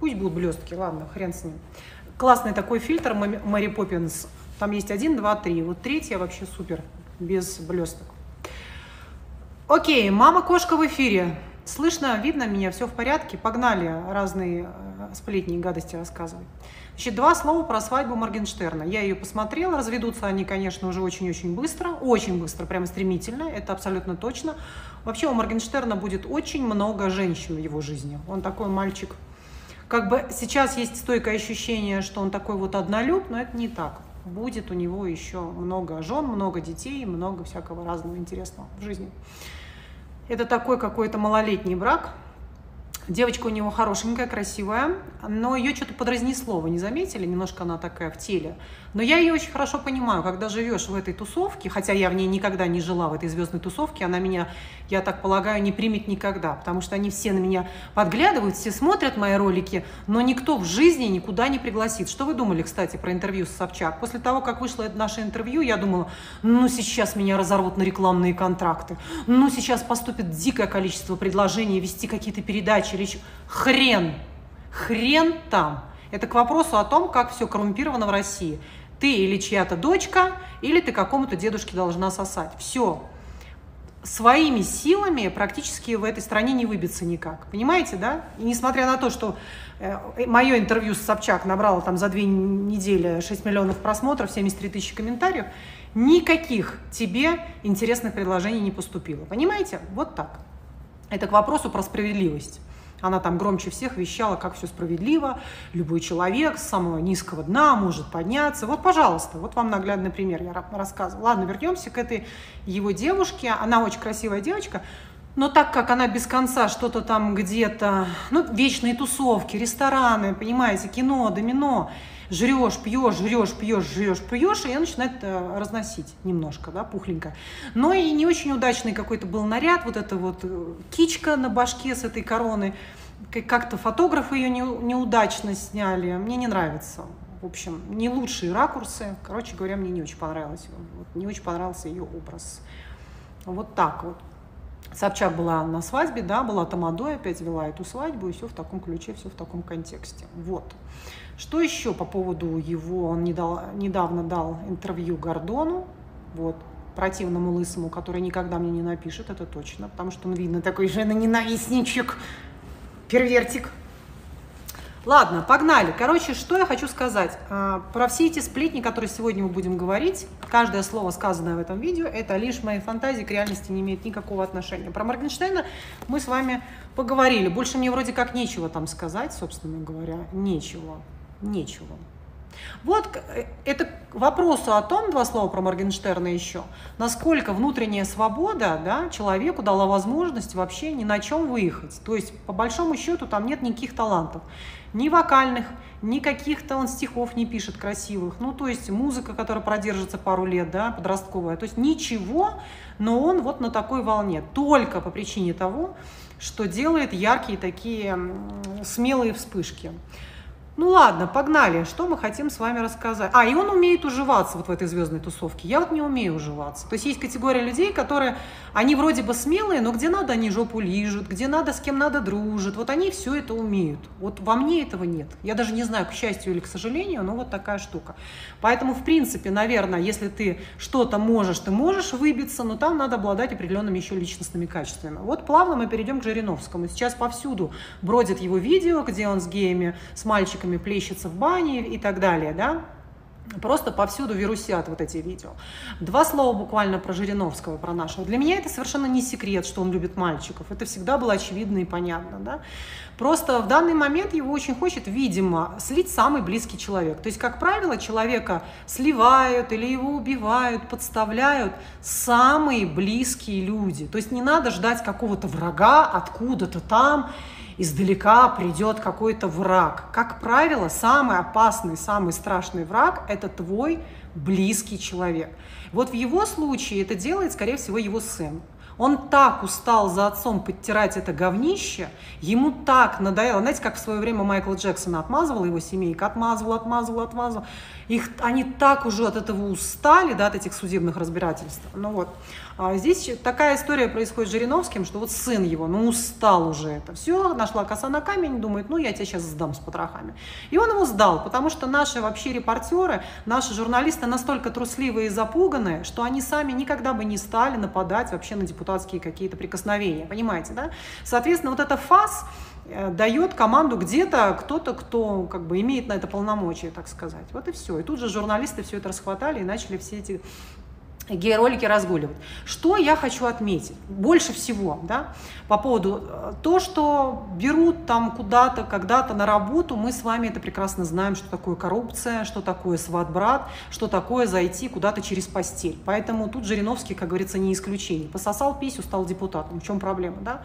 Пусть будут блестки, ладно, хрен с ним. Классный такой фильтр Мэри Поппинс. Там есть один, два, три. Вот третья вообще супер, без блесток. Окей, мама-кошка в эфире. Слышно, видно меня, все в порядке. Погнали разные э, сплетни и гадости рассказывать. Значит, два слова про свадьбу Моргенштерна. Я ее посмотрела, разведутся они, конечно, уже очень-очень быстро, очень быстро, прямо стремительно, это абсолютно точно. Вообще у Моргенштерна будет очень много женщин в его жизни. Он такой мальчик. Как бы сейчас есть стойкое ощущение, что он такой вот однолюб, но это не так. Будет у него еще много жен, много детей, много всякого разного интересного в жизни. Это такой какой-то малолетний брак. Девочка у него хорошенькая, красивая, но ее что-то подразнесло, вы не заметили? Немножко она такая в теле. Но я ее очень хорошо понимаю, когда живешь в этой тусовке, хотя я в ней никогда не жила, в этой звездной тусовке, она меня, я так полагаю, не примет никогда, потому что они все на меня подглядывают, все смотрят мои ролики, но никто в жизни никуда не пригласит. Что вы думали, кстати, про интервью с Собчак? После того, как вышло это наше интервью, я думала, ну сейчас меня разорвут на рекламные контракты, ну сейчас поступит дикое количество предложений вести какие-то передачи или еще. Хрен, хрен там. Это к вопросу о том, как все коррумпировано в России. Ты или чья-то дочка, или ты какому-то дедушке должна сосать. Все. Своими силами практически в этой стране не выбиться никак. Понимаете, да? И несмотря на то, что э, мое интервью с Собчак набрало там за две недели 6 миллионов просмотров, 73 тысячи комментариев, никаких тебе интересных предложений не поступило. Понимаете? Вот так. Это к вопросу про справедливость. Она там громче всех вещала, как все справедливо, любой человек с самого низкого дна может подняться. Вот, пожалуйста, вот вам наглядный пример я рассказывала. Ладно, вернемся к этой его девушке. Она очень красивая девочка, но так как она без конца что-то там где-то, ну, вечные тусовки, рестораны, понимаете, кино, домино, жрешь, пьешь, жрешь, пьешь, жрешь, пьешь, и я начинает разносить немножко, да, пухленько. Но и не очень удачный какой-то был наряд, вот эта вот э, кичка на башке с этой короной. Как-то фотографы ее не, неудачно сняли. Мне не нравится. В общем, не лучшие ракурсы. Короче говоря, мне не очень понравилось. Вот, не очень понравился ее образ. Вот так вот. Собчак была на свадьбе, да, была тамадой, опять вела эту свадьбу, и все в таком ключе, все в таком контексте. Вот. Что еще по поводу его? Он недавно дал интервью Гордону, вот, противному лысому, который никогда мне не напишет, это точно, потому что он, видно, такой жена-ненавистничек, первертик. Ладно, погнали. Короче, что я хочу сказать. А, про все эти сплетни, которые сегодня мы будем говорить, каждое слово, сказанное в этом видео, это лишь мои фантазии, к реальности не имеет никакого отношения. Про Моргенштерна мы с вами поговорили. Больше мне вроде как нечего там сказать, собственно говоря, нечего нечего. Вот э, это к вопросу о том, два слова про Моргенштерна еще, насколько внутренняя свобода да, человеку дала возможность вообще ни на чем выехать. То есть, по большому счету, там нет никаких талантов. Ни вокальных, ни каких-то он стихов не пишет красивых. Ну, то есть музыка, которая продержится пару лет, да, подростковая. То есть ничего, но он вот на такой волне. Только по причине того, что делает яркие такие смелые вспышки. Ну ладно, погнали. Что мы хотим с вами рассказать? А, и он умеет уживаться вот в этой звездной тусовке. Я вот не умею уживаться. То есть есть категория людей, которые, они вроде бы смелые, но где надо, они жопу лижут, где надо, с кем надо, дружат. Вот они все это умеют. Вот во мне этого нет. Я даже не знаю, к счастью или к сожалению, но вот такая штука. Поэтому, в принципе, наверное, если ты что-то можешь, ты можешь выбиться, но там надо обладать определенными еще личностными качествами. Вот плавно мы перейдем к Жириновскому. Сейчас повсюду бродит его видео, где он с геями, с мальчиками девушками плещется в бане и так далее, да, Просто повсюду вирусят вот эти видео. Два слова буквально про Жириновского, про нашего. Для меня это совершенно не секрет, что он любит мальчиков. Это всегда было очевидно и понятно. Да? Просто в данный момент его очень хочет, видимо, слить самый близкий человек. То есть, как правило, человека сливают или его убивают, подставляют самые близкие люди. То есть не надо ждать какого-то врага откуда-то там издалека придет какой-то враг. Как правило, самый опасный, самый страшный враг – это твой близкий человек. Вот в его случае это делает, скорее всего, его сын. Он так устал за отцом подтирать это говнище, ему так надоело. Знаете, как в свое время Майкл Джексон отмазывал его семейка, отмазывал, отмазывал, отмазывал. Их, они так уже от этого устали, да, от этих судебных разбирательств. Ну вот. А здесь такая история происходит с Жириновским, что вот сын его, ну устал уже это. Все, нашла коса на камень, думает, ну я тебя сейчас сдам с потрохами. И он его сдал, потому что наши вообще репортеры, наши журналисты настолько трусливые и запуганные, что они сами никогда бы не стали нападать вообще на депутатские какие-то прикосновения, понимаете, да? Соответственно, вот эта фаз, э, дает команду где-то кто-то, кто как бы имеет на это полномочия, так сказать. Вот и все. И тут же журналисты все это расхватали и начали все эти гей-ролики разгуливать. Что я хочу отметить? Больше всего, да, по поводу э, то, что берут там куда-то, когда-то на работу, мы с вами это прекрасно знаем, что такое коррупция, что такое сват-брат, что такое зайти куда-то через постель. Поэтому тут Жириновский, как говорится, не исключение. Пососал писю, стал депутатом. В чем проблема, да?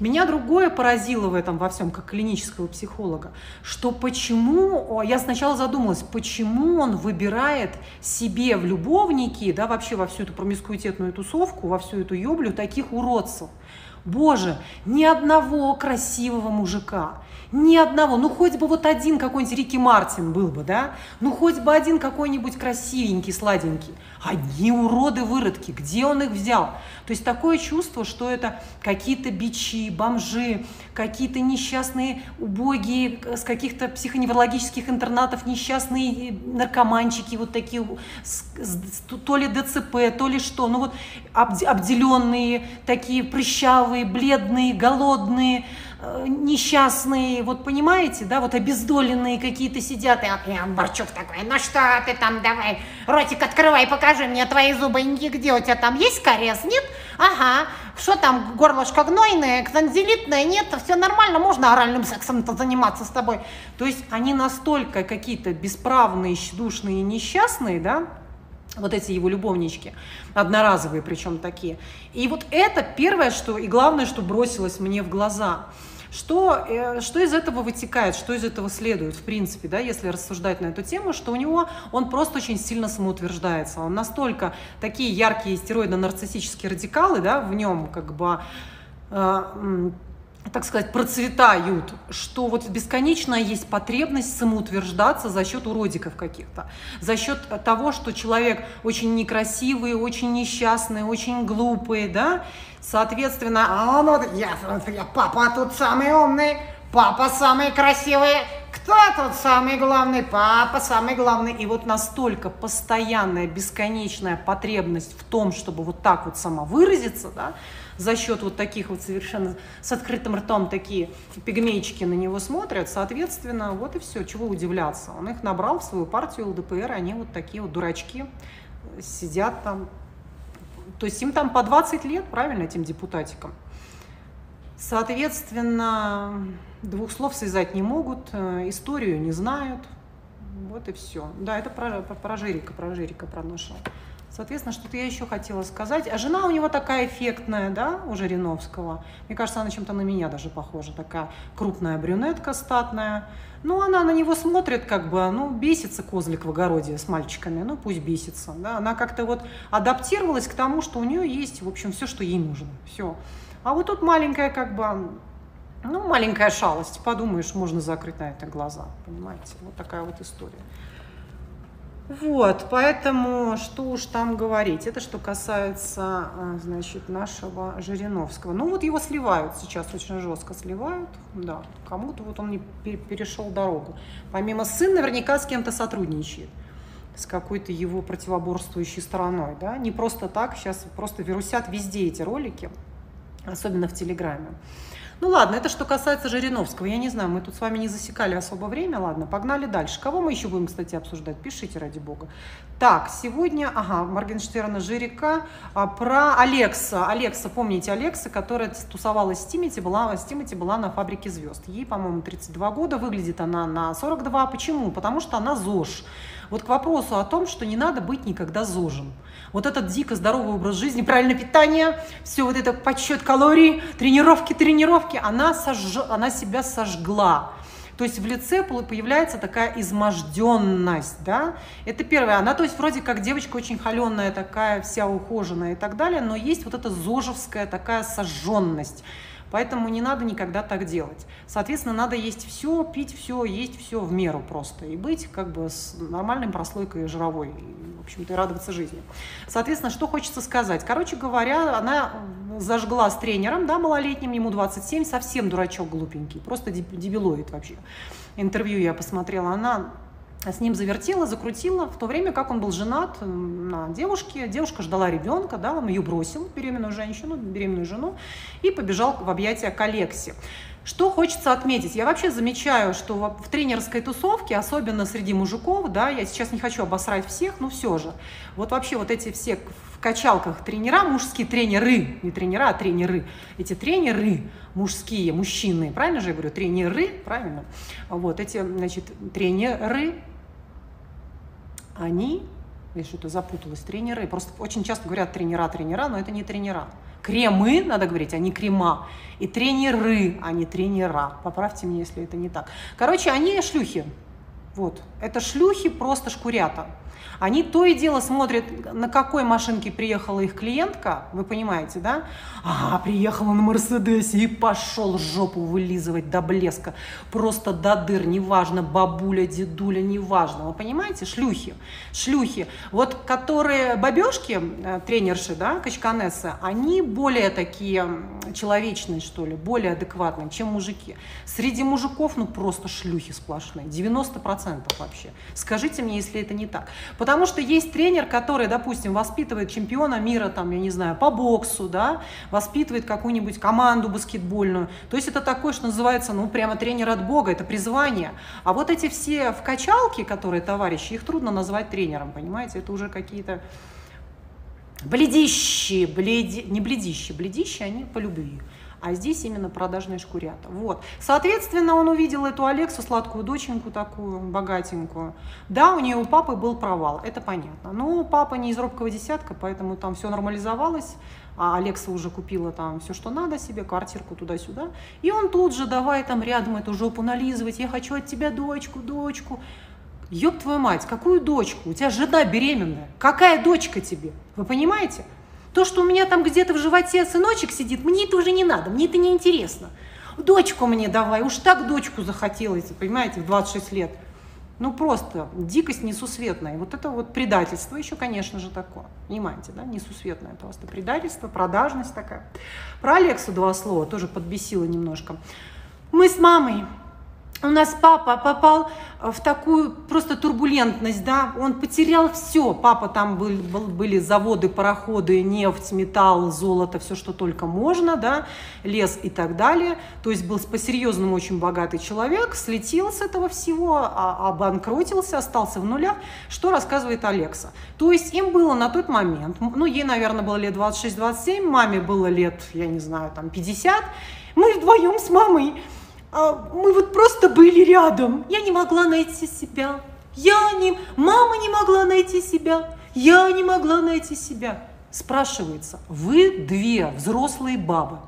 Меня другое поразило в этом во всем, как клинического психолога, что почему, я сначала задумалась, почему он выбирает себе в любовники, да, вообще во всю эту промискуитетную тусовку, во всю эту ёблю таких уродцев. Боже, ни одного красивого мужика, ни одного, ну хоть бы вот один какой-нибудь Рики Мартин был бы, да, ну хоть бы один какой-нибудь красивенький, сладенький. Одни уроды-выродки, где он их взял? То есть такое чувство, что это какие-то бичи, бомжи, какие-то несчастные убогие с каких-то психоневрологических интернатов, несчастные наркоманчики, вот такие, то ли ДЦП, то ли что, ну вот обделенные, такие прыщавые, бледные, голодные, Э, несчастные, вот понимаете, да, вот обездоленные какие-то сидят, и Борчук такой, ну что ты там, давай, ротик открывай, покажи мне твои зубы, где у тебя там есть кариес, нет? Ага, что там, горлышко гнойное, танзелитное, нет, все нормально, можно оральным сексом-то заниматься с тобой. То есть они настолько какие-то бесправные, душные, несчастные, да, вот эти его любовнички, одноразовые причем такие. И вот это первое, что и главное, что бросилось мне в глаза – что, э, что из этого вытекает, что из этого следует, в принципе, да, если рассуждать на эту тему, что у него он просто очень сильно самоутверждается. Он настолько такие яркие стероидно-нарциссические радикалы, да, в нем как бы э, так сказать, процветают, что вот бесконечно есть потребность самоутверждаться за счет уродиков каких-то, за счет того, что человек очень некрасивый, очень несчастный, очень глупый, да, соответственно, а ну, я, я, папа тут самый умный, папа самый красивый, кто тут самый главный? Папа самый главный. И вот настолько постоянная, бесконечная потребность в том, чтобы вот так вот самовыразиться, да, за счет вот таких вот совершенно с открытым ртом такие пигмейчики на него смотрят, соответственно, вот и все, чего удивляться. Он их набрал в свою партию ЛДПР, они вот такие вот дурачки сидят там. То есть им там по 20 лет, правильно, этим депутатикам. Соответственно, двух слов связать не могут, э, историю не знают. Вот и все. Да, это про, про, про Жирика, про Жирика про нашего. Соответственно, что-то я еще хотела сказать. А жена у него такая эффектная, да, у Жириновского. Мне кажется, она чем-то на меня даже похожа. Такая крупная брюнетка статная. Ну, она на него смотрит, как бы, ну, бесится козлик в огороде с мальчиками, ну, пусть бесится, да. Она как-то вот адаптировалась к тому, что у нее есть, в общем, все, что ей нужно, все. А вот тут маленькая, как бы, ну, маленькая шалость, подумаешь, можно закрыть на это глаза, понимаете, вот такая вот история. Вот, поэтому что уж там говорить. Это что касается, а, значит, нашего Жириновского. Ну вот его сливают сейчас, очень жестко сливают. Да, кому-то вот он не перешел дорогу. Помимо сын наверняка с кем-то сотрудничает с какой-то его противоборствующей стороной, да, не просто так, сейчас просто вирусят везде эти ролики, особенно в Телеграме. Ну ладно, это что касается Жириновского. Я не знаю, мы тут с вами не засекали особо время. Ладно, погнали дальше. Кого мы еще будем, кстати, обсуждать? Пишите, ради бога. Так, сегодня, ага, Моргенштерна, Жирика, а, про Алекса. Алекса, помните Алекса, которая тусовалась с Тимати, была, с Тимати была на «Фабрике звезд». Ей, по-моему, 32 года, выглядит она на 42. Почему? Потому что она ЗОЖ. Вот к вопросу о том, что не надо быть никогда ЗОЖем вот этот дико здоровый образ жизни, правильное питание, все вот это подсчет калорий, тренировки, тренировки, она, сож... она себя сожгла. То есть в лице появляется такая изможденность, да. Это первое. Она, то есть вроде как девочка очень холеная такая, вся ухоженная и так далее, но есть вот эта зожевская такая сожженность. Поэтому не надо никогда так делать. Соответственно, надо есть все, пить все, есть все в меру просто. И быть как бы с нормальной прослойкой жировой. И, в общем-то, и радоваться жизни. Соответственно, что хочется сказать. Короче говоря, она зажгла с тренером, да, малолетним, ему 27, совсем дурачок глупенький, просто дебилоид вообще. Интервью я посмотрела, она с ним завертела, закрутила, в то время как он был женат на девушке. Девушка ждала ребенка, да, он ее бросил, беременную женщину, беременную жену, и побежал в объятия к Алексе. Что хочется отметить? Я вообще замечаю, что в тренерской тусовке, особенно среди мужиков, да, я сейчас не хочу обосрать всех, но все же, вот вообще вот эти все в качалках тренера, мужские тренеры, не тренера, а тренеры, эти тренеры мужские, мужчины, правильно же я говорю, тренеры, правильно? Вот эти, значит, тренеры, они, я что-то запуталась, тренеры, просто очень часто говорят тренера, тренера, но это не тренера. Кремы, надо говорить, а не крема. И тренеры, а не тренера. Поправьте меня, если это не так. Короче, они шлюхи. Вот. Это шлюхи просто шкурята. Они то и дело смотрят, на какой машинке приехала их клиентка, вы понимаете, да? А, приехала на Мерседесе и пошел жопу вылизывать до блеска, просто до дыр, неважно, бабуля, дедуля, неважно, вы понимаете? Шлюхи, шлюхи. Вот которые бабешки, э, тренерши, да, качканессы, они более такие человечные, что ли, более адекватные, чем мужики. Среди мужиков, ну, просто шлюхи сплошные, 90% вообще. Скажите мне, если это не так. Потому что есть тренер, который, допустим, воспитывает чемпиона мира, там, я не знаю, по боксу, да, воспитывает какую-нибудь команду баскетбольную. То есть это такое, что называется, ну, прямо тренер от Бога, это призвание. А вот эти все в качалке, которые товарищи, их трудно назвать тренером, понимаете? Это уже какие-то бледищи, бледи... не бледищи, бледищи, они по любви а здесь именно продажные шкурята. Вот. Соответственно, он увидел эту Алексу, сладкую доченьку такую, богатенькую. Да, у нее у папы был провал, это понятно. Но папа не из робкого десятка, поэтому там все нормализовалось, а Алекса уже купила там все, что надо себе, квартирку туда-сюда. И он тут же, давай там рядом эту жопу нализывать, я хочу от тебя дочку, дочку. Ёб твою мать, какую дочку? У тебя жена беременная. Какая дочка тебе? Вы понимаете? То, что у меня там где-то в животе сыночек сидит, мне это уже не надо, мне это не интересно. Дочку мне давай, уж так дочку захотелось, понимаете, в 26 лет. Ну просто дикость несусветная. Вот это вот предательство еще, конечно же, такое. Понимаете, да? Несусветное просто предательство, продажность такая. Про Алексу два слова тоже подбесила немножко. Мы с мамой у нас папа попал в такую просто турбулентность, да, он потерял все. Папа там был, был, были заводы, пароходы, нефть, металл, золото, все, что только можно, да, лес и так далее. То есть был по-серьезному очень богатый человек, слетел с этого всего, а, обанкротился, остался в нулях. Что рассказывает Алекса? То есть им было на тот момент, ну, ей, наверное, было лет 26-27, маме было лет, я не знаю, там 50. Мы вдвоем с мамой а, мы вот просто были рядом. Я не могла найти себя. Я не... Мама не могла найти себя. Я не могла найти себя. Спрашивается, вы две взрослые бабы.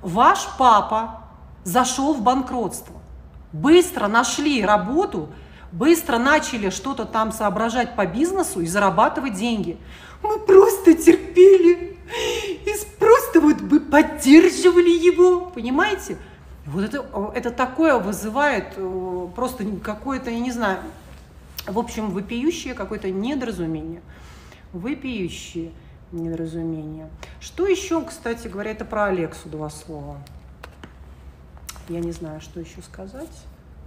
Ваш папа зашел в банкротство. Быстро нашли работу, быстро начали что-то там соображать по бизнесу и зарабатывать деньги. Мы просто терпели и просто вот бы поддерживали его, понимаете? Вот это, это такое вызывает э, просто какое-то, я не знаю, в общем, вопиющее какое-то недоразумение. Вопиющее недоразумение. Что еще, кстати говоря, это про Алексу два слова. Я не знаю, что еще сказать.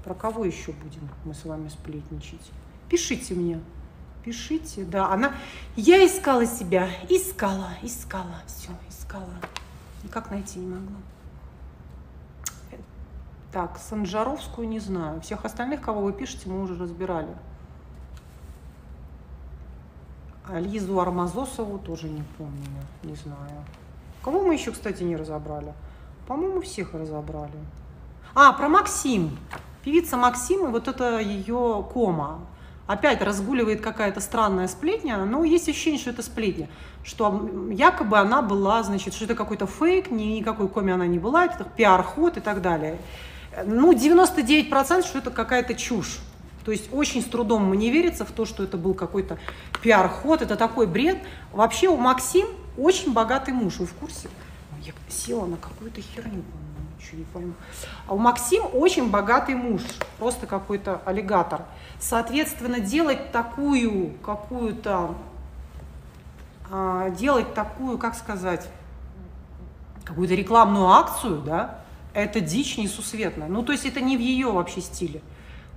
Про кого еще будем мы с вами сплетничать? Пишите мне. Пишите, да. Она... Я искала себя. Искала, искала. Все, искала. Никак найти не могла. Так, Санжаровскую не знаю. Всех остальных, кого вы пишете, мы уже разбирали. А Лизу Армазосову тоже не помню, не знаю. Кого мы еще, кстати, не разобрали? По-моему, всех разобрали. А, про Максим. Певица Максим, и вот это ее кома. Опять разгуливает какая-то странная сплетня, но есть ощущение, что это сплетня, что якобы она была, значит, что это какой-то фейк, никакой коми она не была, это пиар-ход и так далее. Ну, 99% что это какая-то чушь. То есть очень с трудом мне верится в то, что это был какой-то пиар-ход, это такой бред. Вообще у Максим очень богатый муж, вы в курсе? Я села на какую-то херню, ничего не пойму. А у Максим очень богатый муж, просто какой-то аллигатор. Соответственно, делать такую какую-то, а, делать такую, как сказать, какую-то рекламную акцию, да, это дичь несусветная. Ну, то есть это не в ее вообще стиле.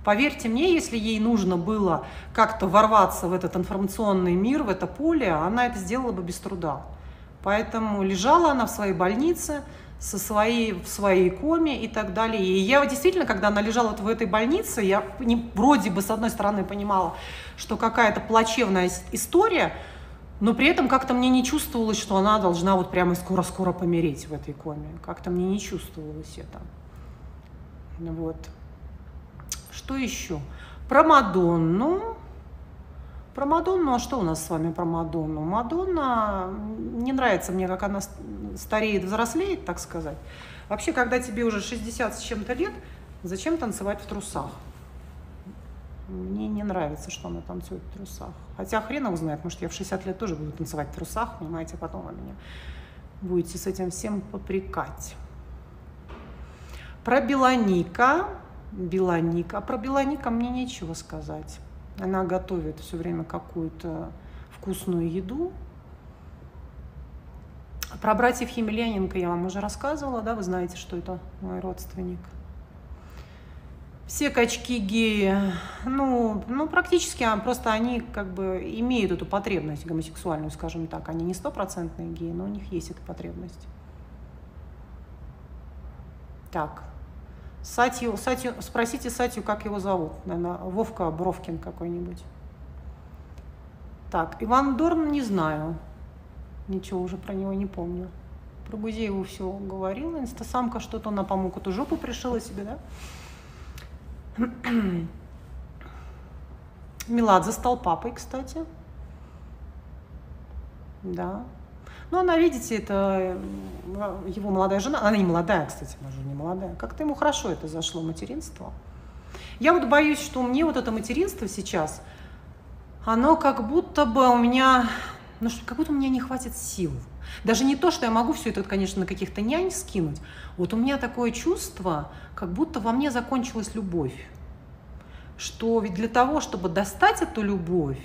Поверьте мне, если ей нужно было как-то ворваться в этот информационный мир, в это поле, она это сделала бы без труда. Поэтому лежала она в своей больнице, со своей, в своей коме и так далее. И я действительно, когда она лежала в этой больнице, я вроде бы с одной стороны понимала, что какая-то плачевная история, но при этом как-то мне не чувствовалось, что она должна вот прямо скоро-скоро помереть в этой коме. Как-то мне не чувствовалось это. Вот. Что еще? Про Мадонну. Про Мадонну, а что у нас с вами про Мадонну? Мадонна, не нравится мне, как она стареет, взрослеет, так сказать. Вообще, когда тебе уже 60 с чем-то лет, зачем танцевать в трусах? Мне не нравится, что она танцует в трусах. Хотя хрен его знает, может, я в 60 лет тоже буду танцевать в трусах, понимаете, потом вы меня будете с этим всем попрекать. Про Белоника. Белоника. Про Белоника мне нечего сказать. Она готовит все время какую-то вкусную еду. Про братьев Емельяненко я вам уже рассказывала, да, вы знаете, что это мой родственник. Все качки геи, ну, ну практически а, просто они как бы имеют эту потребность гомосексуальную, скажем так. Они не стопроцентные геи, но у них есть эта потребность. Так, Сатью, Сатью, спросите Сатью, как его зовут. Наверное, Вовка Бровкин какой-нибудь. Так, Иван Дорн не знаю. Ничего уже про него не помню. Про Гузееву все говорила. Инстасамка что-то, она, по-моему, какую-то жопу пришила себе, да? Меладзе стал папой, кстати. Да. Ну, она, видите, это его молодая жена, она не молодая, кстати, она же не молодая, как-то ему хорошо это зашло, материнство. Я вот боюсь, что мне вот это материнство сейчас, оно как будто бы у меня, ну, что, как будто у меня не хватит сил. Даже не то, что я могу все это, конечно, на каких-то нянь скинуть. Вот у меня такое чувство, как будто во мне закончилась любовь. Что ведь для того, чтобы достать эту любовь,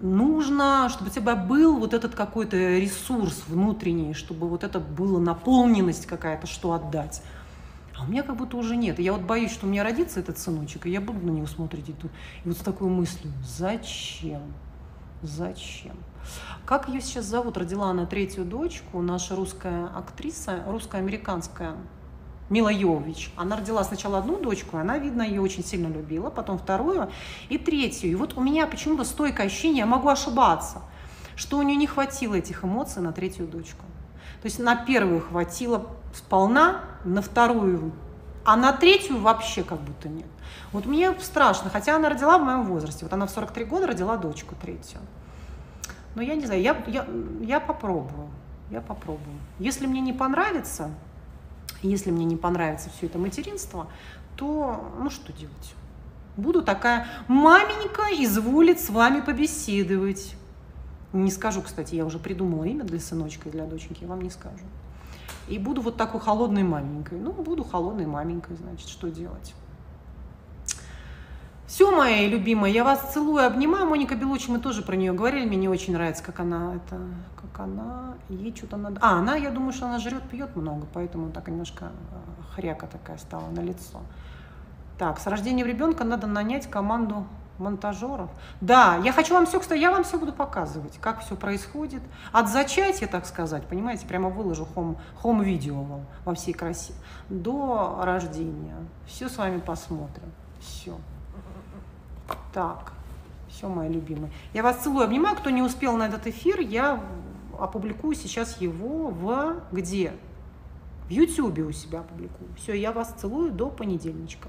нужно, чтобы у тебя был вот этот какой-то ресурс внутренний, чтобы вот это была наполненность какая-то, что отдать. А у меня как будто уже нет. И я вот боюсь, что у меня родится этот сыночек, и я буду на него смотреть и, тут, и вот с такой мыслью, зачем? Зачем? Как ее сейчас зовут? Родила она третью дочку, наша русская актриса, русско-американская Мила Йовович. Она родила сначала одну дочку, она, видно, ее очень сильно любила, потом вторую и третью. И вот у меня почему-то стойкое ощущение, я могу ошибаться, что у нее не хватило этих эмоций на третью дочку. То есть на первую хватило сполна, на вторую, а на третью вообще как будто нет. Вот мне страшно, хотя она родила в моем возрасте. Вот она в 43 года родила дочку третью. Но я не знаю, я, я, я попробую. Я попробую. Если мне не понравится, если мне не понравится все это материнство, то ну что делать? Буду такая, маменька изволит с вами побеседовать. Не скажу, кстати, я уже придумала имя для сыночка и для доченьки, я вам не скажу. И буду вот такой холодной маменькой. Ну, буду холодной маменькой, значит, что делать? Все, мои любимые, я вас целую, обнимаю. Моника Белучи, мы тоже про нее говорили, мне не очень нравится, как она это, как она, ей что-то надо. А, она, я думаю, что она жрет, пьет много, поэтому так немножко э, хряка такая стала на лицо. Так, с рождением ребенка надо нанять команду монтажеров. Да, я хочу вам все, кстати, я вам все буду показывать, как все происходит. От зачатия, так сказать, понимаете, прямо выложу хом, хом-видео вам во всей красе, до рождения. Все с вами посмотрим. Все. Так, все, мои любимые. Я вас целую, обнимаю. Кто не успел на этот эфир, я опубликую сейчас его в где? В Ютьюбе у себя опубликую. Все, я вас целую до понедельничка.